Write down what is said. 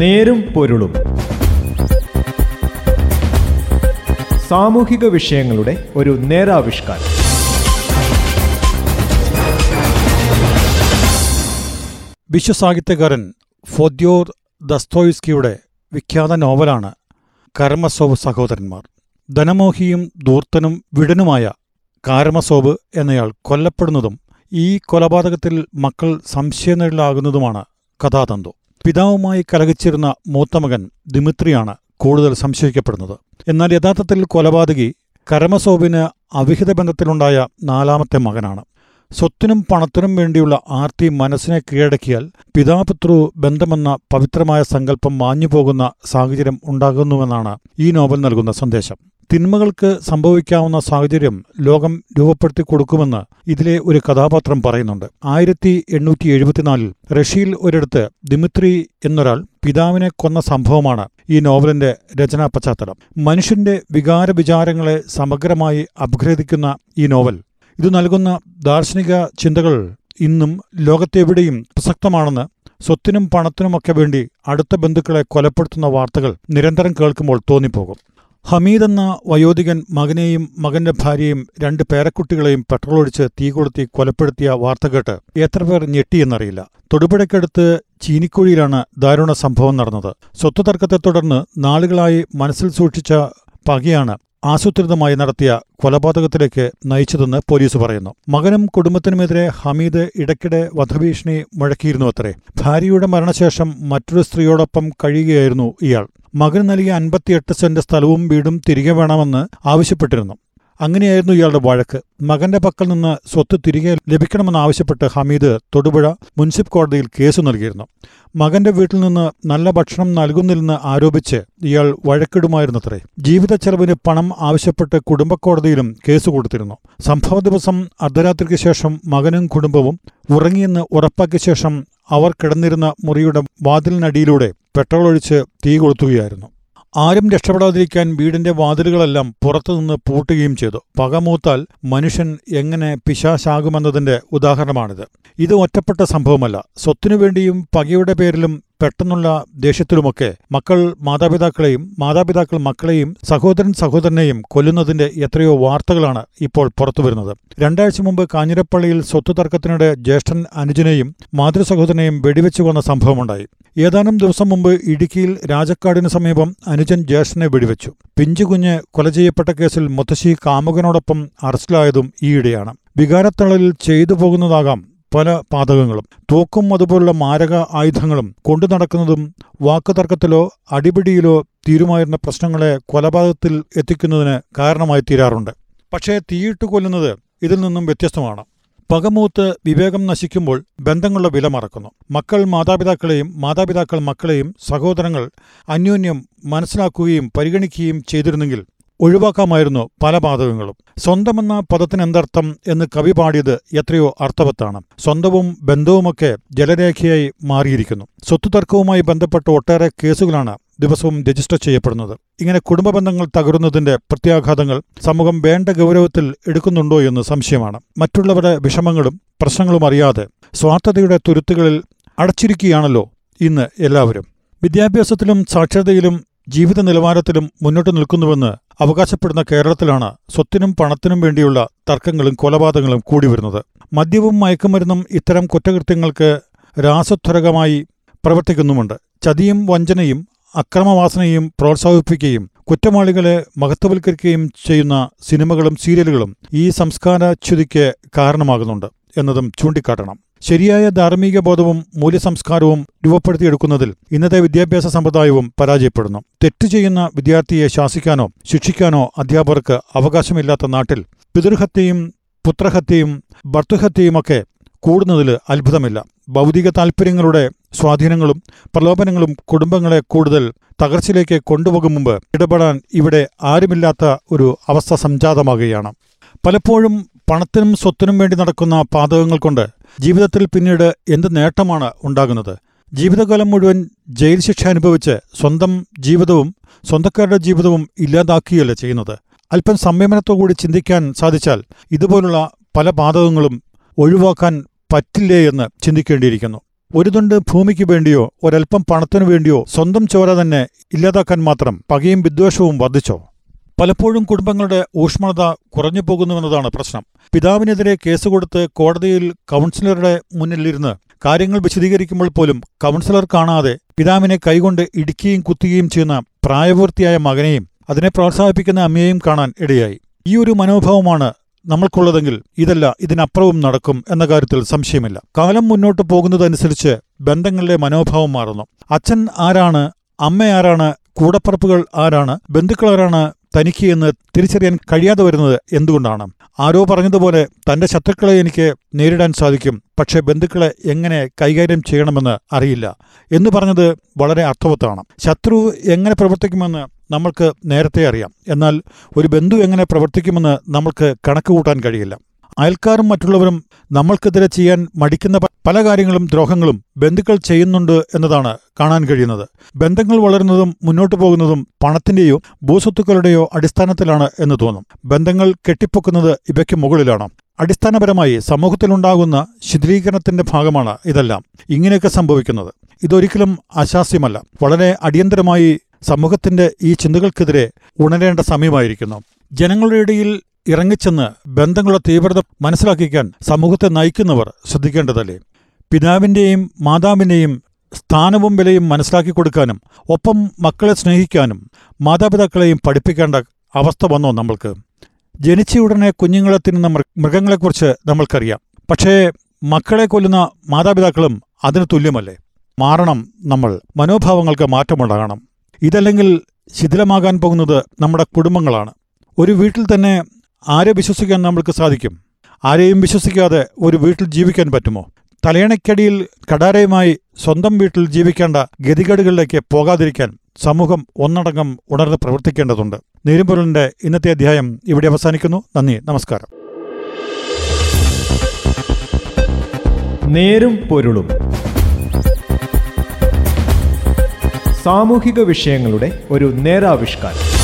നേരും പൊരുളും. സാമൂഹിക വിഷയങ്ങളുടെ ഒരു നേരാവിഷ്കാരം. വിശ്വസാഹിത്യകാരൻ ഫോദ്യോർ ദസ്തോയിസ്കിയുടെ വിഖ്യാത നോവലാണ് കരമസോവ് സഹോദരന്മാർ. ധനമോഹിയും ദൂർത്തനും വിടനുമായ കാരമസോബ് എന്നയാൾ കൊല്ലപ്പെടുന്നതും ഈ കൊലപാതകത്തിൽ മക്കൾ സംശയനിഴലാകുന്നതുമാണ് കഥാതന്തു. പിതാവുമായി കലഹിച്ചിരുന്ന മൂത്തമകൻ ദിമിത്രിയാണ് കൂടുതൽ സംശയിക്കപ്പെടുന്നത്. എന്നാൽ യഥാർത്ഥത്തിൽ കൊലപാതകി കരമസോബിന് അവിഹിത ബന്ധത്തിലുണ്ടായ നാലാമത്തെ മകനാണ്. സ്വത്തിനും പണത്തിനും വേണ്ടിയുള്ള ആർത്തി മനസ്സിനെ കീഴടക്കിയാൽ പിതാപിതൃ ബന്ധമെന്ന പവിത്രമായ സങ്കല്പം മാഞ്ഞുപോകുന്ന സാഹചര്യം ഉണ്ടാകുന്നുവെന്നാണ് ഈ നോവൽ നൽകുന്ന സന്ദേശം. തിന്മകൾക്ക് സംഭവിക്കാവുന്ന സാഹചര്യം ലോകം രൂപപ്പെടുത്തി കൊടുക്കുമെന്ന് ഇതിലെ ഒരു കഥാപാത്രം പറയുന്നുണ്ട്. ആയിരത്തി എണ്ണൂറ്റി എഴുപത്തിനാലിൽ റഷ്യയിൽ ഒരിടത്ത് ദിമിത്രി എന്നൊരാൾ പിതാവിനെ കൊന്ന സംഭവമാണ് ഈ നോവലിന്റെ രചനാ പശ്ചാത്തലം. മനുഷ്യന്റെ വികാര വിചാരങ്ങളെ സമഗ്രമായി അപഗ്രഥിക്കുന്ന ഈ നോവൽ. ഇത് നൽകുന്ന ദാർശനിക ചിന്തകൾ ഇന്നും ലോകത്തെവിടെയും പ്രസക്തമാണെന്ന് സ്വത്തിനും പണത്തിനുമൊക്കെ വേണ്ടി അടുത്ത ബന്ധുക്കളെ കൊലപ്പെടുത്തുന്ന വാർത്തകൾ നിരന്തരം കേൾക്കുമ്പോൾ തോന്നിപ്പോകും. ഹമീദ് എന്ന വയോധികൻ മകനെയും മകന്റെ ഭാര്യയും രണ്ട് പേരക്കുട്ടികളെയും പെട്രോളൊഴിച്ച് തീ കൊളുത്തി കൊലപ്പെടുത്തിയ വാർത്ത കേട്ട് എത്ര പേർ ഞെട്ടിയെന്നറിയില്ല തൊടുപുഴയ്ക്കടുത്ത് ചീനിക്കുഴിയിലാണ് ദാരുണ സംഭവം നടന്നത്. സ്വത്ത് തർക്കത്തെ തുടർന്ന് നാളുകളായി മനസ്സിൽ സൂക്ഷിച്ച പകയാണ് ആസൂത്രിതമായി നടത്തിയ കൊലപാതകത്തിലേക്ക് നയിച്ചതെന്ന് പോലീസ് പറയുന്നു. മകനും കുടുംബത്തിനുമെതിരെ ഹമീദ് ഇടയ്ക്കിടെ വധഭീഷണി മുഴക്കിയിരുന്നു അത്രേ. ഭാര്യയുടെ മരണശേഷം മറ്റൊരു സ്ത്രീയോടൊപ്പം കഴിയുകയായിരുന്നു ഇയാൾ. മകന് നൽകിയ അൻപത്തിയെട്ട് സെന്റ് സ്ഥലവും വീടും തിരികെ വേണമെന്ന് ആവശ്യപ്പെട്ടിരുന്നു. അങ്ങനെയായിരുന്നു ഇയാളുടെ വഴക്ക്. മകന്റെ പക്കൽ നിന്ന് സ്വത്ത് തിരികെ ലഭിക്കണമെന്നാവശ്യപ്പെട്ട് ഹമീദ് തൊടുപുഴ മുൻസിഫ് കോടതിയിൽ കേസ് നൽകിയിരുന്നു. മകന്റെ വീട്ടിൽ നിന്ന് നല്ല ഭക്ഷണം നൽകുന്നില്ലെന്ന് ആരോപിച്ച് ഇയാൾ വഴക്കിടുമായിരുന്നത്രേ. ജീവിത ചെലവിന് പണം ആവശ്യപ്പെട്ട് കുടുംബക്കോടതിയിലും കേസ് കൊടുത്തിരുന്നു. സംഭവ ദിവസം അർദ്ധരാത്രിക്ക് ശേഷം മകനും കുടുംബവും ഉറങ്ങിയെന്ന് ഉറപ്പാക്കിയ ശേഷം അവർ കിടന്നിരുന്ന മുറിയുടെ വാതിലിനടിയിലൂടെ പെട്രോൾ ഒഴിച്ച് തീ കൊളുത്തുകയായിരുന്നു. ആരും രക്ഷപ്പെടാതിരിക്കാൻ വീടിന്റെ വാതിലുകളെല്ലാം പുറത്തുനിന്ന് പൂട്ടുകയും ചെയ്തു. പകമൂത്താൽ മനുഷ്യൻ എങ്ങനെ പിശാശാകുമെന്നതിന്റെ ഉദാഹരണമാണിത്. ഇത് ഒറ്റപ്പെട്ട സംഭവമല്ല. സ്വത്തിനു വേണ്ടിയും പകയുടെ പേരിലും പെട്ടെന്നുള്ള ദേഷ്യത്തിലുമൊക്കെ മക്കൾ മാതാപിതാക്കളെയും മാതാപിതാക്കൾ മക്കളെയും സഹോദരൻ സഹോദരനെയും കൊല്ലുന്നതിന്റെ എത്രയോ വാർത്തകളാണ് ഇപ്പോൾ പുറത്തുവരുന്നത് രണ്ടാഴ്ച മുമ്പ് കാഞ്ഞിരപ്പള്ളിയിൽ സ്വത്ത് തർക്കത്തിനിടെ ജ്യേഷ്ഠൻ അനുജനെയും മാതൃസഹോദരനെയും വെടിവെച്ചു കൊന്ന സംഭവമുണ്ടായി. ഏതാനും ദിവസം മുമ്പ് ഇടുക്കിയിൽ രാജക്കാടിന് സമീപം അനുജൻ ജ്യേഷ്ഠനെ വെടിവെച്ചു. പിഞ്ചുകുഞ്ഞ് കൊല ചെയ്യപ്പെട്ട കേസിൽ മുത്തശ്ശി കാമുകനോടൊപ്പം അറസ്റ്റിലായതും ഈയിടെയാണ്. വികാരത്തളലിൽ ചെയ്തു പോകുന്നതാകാം പല പാതകങ്ങളും തോക്കും അതുപോലുള്ള മാരക ആയുധങ്ങളും കൊണ്ടു നടക്കുന്നതും വാക്കുതർക്കത്തിലോ അടിപിടിയിലോ തീരുമായിരുന്ന പ്രശ്നങ്ങളെ കൊലപാതകത്തിൽ എത്തിക്കുന്നതിന് കാരണമായി തീരാറുണ്ട്. പക്ഷേ തീയിട്ട് കൊല്ലുന്നത് ഇതിൽ നിന്നും വ്യത്യസ്തമാണ്. പകമൂത്ത് വിവേകം നശിക്കുമ്പോൾ ബന്ധങ്ങളുടെ വില മറക്കുന്നു. മക്കൾ മാതാപിതാക്കളെയും മാതാപിതാക്കൾ മക്കളെയും സഹോദരങ്ങൾ അന്യോന്യം മനസ്സിലാക്കുകയും പരിഗണിക്കുകയും ചെയ്തിരുന്നെങ്കിൽ ഒഴിവാക്കാമായിരുന്നു പല പാതകങ്ങളും സ്വന്തമെന്ന പദത്തിനെന്തർത്ഥം എന്ന് കവി പാടിയത് എത്രയോ അർത്ഥവത്താണ്. സ്വന്തവും ബന്ധവുമൊക്കെ ജലരേഖയായി മാറിയിരിക്കുന്നു. സ്വത്തുതർക്കവുമായി ബന്ധപ്പെട്ട ഒട്ടേറെ കേസുകളാണ് ദിവസവും രജിസ്റ്റർ ചെയ്യപ്പെടുന്നത്. ഇങ്ങനെ കുടുംബ ബന്ധങ്ങൾ തകരുന്നതിന്റെ പ്രത്യാഘാതങ്ങൾ സമൂഹം വേണ്ട ഗൗരവത്തിൽ എടുക്കുന്നുണ്ടോ എന്ന് സംശയമാണ്. മറ്റുള്ളവരുടെ വിഷമങ്ങളും പ്രശ്നങ്ങളും അറിയാതെ സ്വാർത്ഥതയുടെ തുരുത്തുകളിൽ അടച്ചിരിക്കുകയാണല്ലോ ഇന്ന് എല്ലാവരും. വിദ്യാഭ്യാസത്തിലും സാക്ഷരതയിലും ജീവിത നിലവാരത്തിലും മുന്നോട്ട് നിൽക്കുന്നുവെന്ന് അവകാശപ്പെടുന്ന കേരളത്തിലാണ് സ്വത്തിനും പണത്തിനും വേണ്ടിയുള്ള തർക്കങ്ങളും കൊലപാതകങ്ങളും കൂടി വരുന്നത് മദ്യവും മയക്കുമരുന്നും ഇത്തരം കുറ്റകൃത്യങ്ങൾക്ക് രാസത്വരകമായി പ്രവർത്തിക്കുന്നുമുണ്ട്. ചതിയും വഞ്ചനയും അക്രമവാസനയും പ്രോത്സാഹിപ്പിക്കുകയും കുറ്റവാളികളെ മഹത്വവൽക്കരിക്കുകയും ചെയ്യുന്ന സിനിമകളും സീരിയലുകളും ഈ സംസ്കാരച്യുതിക്ക് കാരണമാകുന്നുണ്ട് എന്നതും ചൂണ്ടിക്കാട്ടണം. ശരിയായ ധാർമ്മിക ബോധവും മൂല്യസംസ്കാരവും രൂപപ്പെടുത്തിയെടുക്കുന്നതിൽ ഇന്നത്തെ വിദ്യാഭ്യാസ സമ്പ്രദായവും പരാജയപ്പെടുന്നു. തെറ്റ് ചെയ്യുന്ന വിദ്യാർത്ഥിയെ ശാസിക്കാനോ ശിക്ഷിക്കാനോ അധ്യാപകർക്ക് അവകാശമില്ലാത്ത നാട്ടിൽ പിതൃഹത്യയും പുത്രഹത്യയും ഭർത്തൃഹത്യയുമൊക്കെ കൂടുന്നതിൽ അത്ഭുതമില്ല. ഭൗതിക താൽപ്പര്യങ്ങളുടെ സ്വാധീനങ്ങളും പ്രലോഭനങ്ങളും കുടുംബങ്ങളെ കൂടുതൽ തകർച്ചയിലേക്ക് കൊണ്ടുപോകും മുമ്പ് ഇടപെടാൻ ഇവിടെ ആരുമില്ലാത്ത ഒരു അവസ്ഥ സംജാതമാകുകയാണ്. പലപ്പോഴും പണത്തിനും സ്വത്തിനും വേണ്ടി നടക്കുന്ന പാതകങ്ങൾ കൊണ്ട് ജീവിതത്തിൽ പിന്നീട് എന്ത് നേട്ടമാണ് ഉണ്ടാകുന്നത്? ജീവിതകാലം മുഴുവൻ ജയിൽ ശിക്ഷ അനുഭവിച്ച് സ്വന്തം ജീവിതവും സ്വന്തക്കാരുടെ ജീവിതവും ഇല്ലാതാക്കുകയല്ല ചെയ്യുന്നത്? അല്പം സംയമനത്തോടുകൂടി ചിന്തിക്കാൻ സാധിച്ചാൽ ഇതുപോലുള്ള പല പാതകങ്ങളും ഒഴിവാക്കാൻ പറ്റില്ലേ എന്ന് ചിന്തിക്കേണ്ടിയിരിക്കുന്നു. ഒരു തുണ്ട് ഭൂമിക്ക് വേണ്ടിയോ ഒരൽപ്പം പണത്തിനു വേണ്ടിയോ സ്വന്തം ചോര തന്നെ ഇല്ലാതാക്കാൻ മാത്രം പകയും വിദ്വേഷവും വർദ്ധിച്ചോ? പലപ്പോഴും കുടുംബങ്ങളുടെ ഊഷ്മളത കുറഞ്ഞു പോകുന്നുവെന്നതാണ് പ്രശ്നം. പിതാവിനെതിരെ കേസ് കൊടുത്ത് കോടതിയിൽ കൗൺസിലറുടെ മുന്നിലിരുന്ന് കാര്യങ്ങൾ വിശദീകരിക്കുമ്പോൾ പോലും കൗൺസിലർ കാണാതെ പിതാവിനെ കൈകൊണ്ട് ഇടിക്കുകയും കുത്തുകയും ചെയ്യുന്ന പ്രായപൂർത്തിയായ മകനെയും അതിനെ പ്രോത്സാഹിപ്പിക്കുന്ന അമ്മയെയും കാണാൻ ഇടയായി. ഈ ഒരു മനോഭാവമാണ് നമ്മൾക്കുള്ളതെങ്കിൽ ഇതല്ല ഇതിനപ്പുറവും നടക്കും എന്ന കാര്യത്തിൽ സംശയമില്ല. കാലം മുന്നോട്ട് പോകുന്നതനുസരിച്ച് ബന്ധങ്ങളിലെ മനോഭാവം മാറുന്നു. അച്ഛൻ ആരാണ് അമ്മ ആരാണ് കൂടപ്പറപ്പുകൾ ആരാണ്? ബന്ധുക്കൾ ആരാണ് തനിക്ക് എന്ന് തിരിച്ചറിയാൻ കഴിയാതെ വരുന്നത് എന്തുകൊണ്ടാണ്? ആരോ പറഞ്ഞതുപോലെ തന്റെ ശത്രുക്കളെ എനിക്ക് നേരിടാൻ സാധിക്കും. പക്ഷേ ബന്ധുക്കളെ എങ്ങനെ കൈകാര്യം ചെയ്യണമെന്ന് അറിയില്ല. എന്ന് പറഞ്ഞത് വളരെ അർത്ഥവത്താണ്. ശത്രു എങ്ങനെ പ്രവർത്തിക്കുമെന്ന് നമ്മൾക്ക് നേരത്തെ അറിയാം. എന്നാൽ ഒരു ബന്ധു എങ്ങനെ പ്രവർത്തിക്കുമെന്ന് നമ്മൾക്ക് കണക്ക് കൂട്ടാൻ കഴിയില്ല. അയൽക്കാരും മറ്റുള്ളവരും നമ്മൾക്കെതിരെ ചെയ്യാൻ മടിക്കുന്ന പല കാര്യങ്ങളും ദ്രോഹങ്ങളും ബന്ധുക്കൾ ചെയ്യുന്നുണ്ട് എന്നതാണ് കാണാൻ കഴിയുന്നത്. ബന്ധങ്ങൾ വളരുന്നതും മുന്നോട്ടു പോകുന്നതും പണത്തിന്റെയോ ഭൂസ്വത്തുക്കളുടെയോ അടിസ്ഥാനത്തിലാണ് എന്ന് തോന്നും. ബന്ധങ്ങൾ കെട്ടിപ്പൊക്കുന്നത് ഇവയ്ക്ക് മുകളിലാണ്. അടിസ്ഥാനപരമായി സമൂഹത്തിലുണ്ടാകുന്ന ശിഥിലീകരണത്തിന്റെ ഭാഗമാണ് ഇതെല്ലാം. ഇങ്ങനെയൊക്കെ സംഭവിക്കുന്നത്. ഇതൊരിക്കലും അശാസ്യമല്ല. വളരെ അടിയന്തരമായി സമൂഹത്തിന്റെ ഈ ചിന്തകൾക്കെതിരെ ഉണരേണ്ട സമയമായിരിക്കുന്നു. ജനങ്ങളുടെ ഇടയിൽ ഇറങ്ങിച്ചെന്ന് ബന്ധങ്ങളുടെ തീവ്രത മനസ്സിലാക്കിക്കാൻ സമൂഹത്തെ നയിക്കുന്നവർ ശ്രദ്ധിക്കേണ്ടതല്ലേ? പിതാവിന്റെയും മാതാവിന്റെയും സ്ഥാനവും വിലയും മനസ്സിലാക്കി കൊടുക്കാനും ഒപ്പം മക്കളെ സ്നേഹിക്കാനും മാതാപിതാക്കളെയും പഠിപ്പിക്കേണ്ട അവസ്ഥ വന്നോ നമ്മൾക്ക്? ജനിച്ചയുടനെ കുഞ്ഞുങ്ങളെ തിന്നുന്ന മൃഗങ്ങളെക്കുറിച്ച് നമ്മൾക്കറിയാം. പക്ഷേ മക്കളെ കൊല്ലുന്ന മാതാപിതാക്കളും അതിന് തുല്യമല്ലേ? മാറണം നമ്മൾ. മനോഭാവങ്ങൾക്ക് മാറ്റമുണ്ടാകണം. ഇതല്ലെങ്കിൽ ശിഥിലമാകാൻ പോകുന്നത് നമ്മുടെ കുടുംബങ്ങളാണ്. ഒരു വീട്ടിൽ തന്നെ ആരെ വിശ്വസിക്കാൻ നമ്മൾക്ക് സാധിക്കും? ആരെയും വിശ്വസിക്കാതെ ഒരു വീട്ടിൽ ജീവിക്കാൻ പറ്റുമോ? തലയണയ്ക്കടിയിൽ കടാരയുമായി സ്വന്തം വീട്ടിൽ ജീവിക്കേണ്ട ഗതികേടുകളിലേക്ക് പോകാതിരിക്കാൻ സമൂഹം ഒന്നടങ്കം ഉണർന്ന് പ്രവർത്തിക്കേണ്ടതുണ്ട്. നേരുംപൊരുളിന്റെ ഇന്നത്തെ അധ്യായം ഇവിടെ അവസാനിക്കുന്നു. നന്ദി നമസ്കാരം. നേരും പൊരുളും സാമൂഹിക വിഷയങ്ങളുടെ ഒരു നേരാവിഷ്കാരം.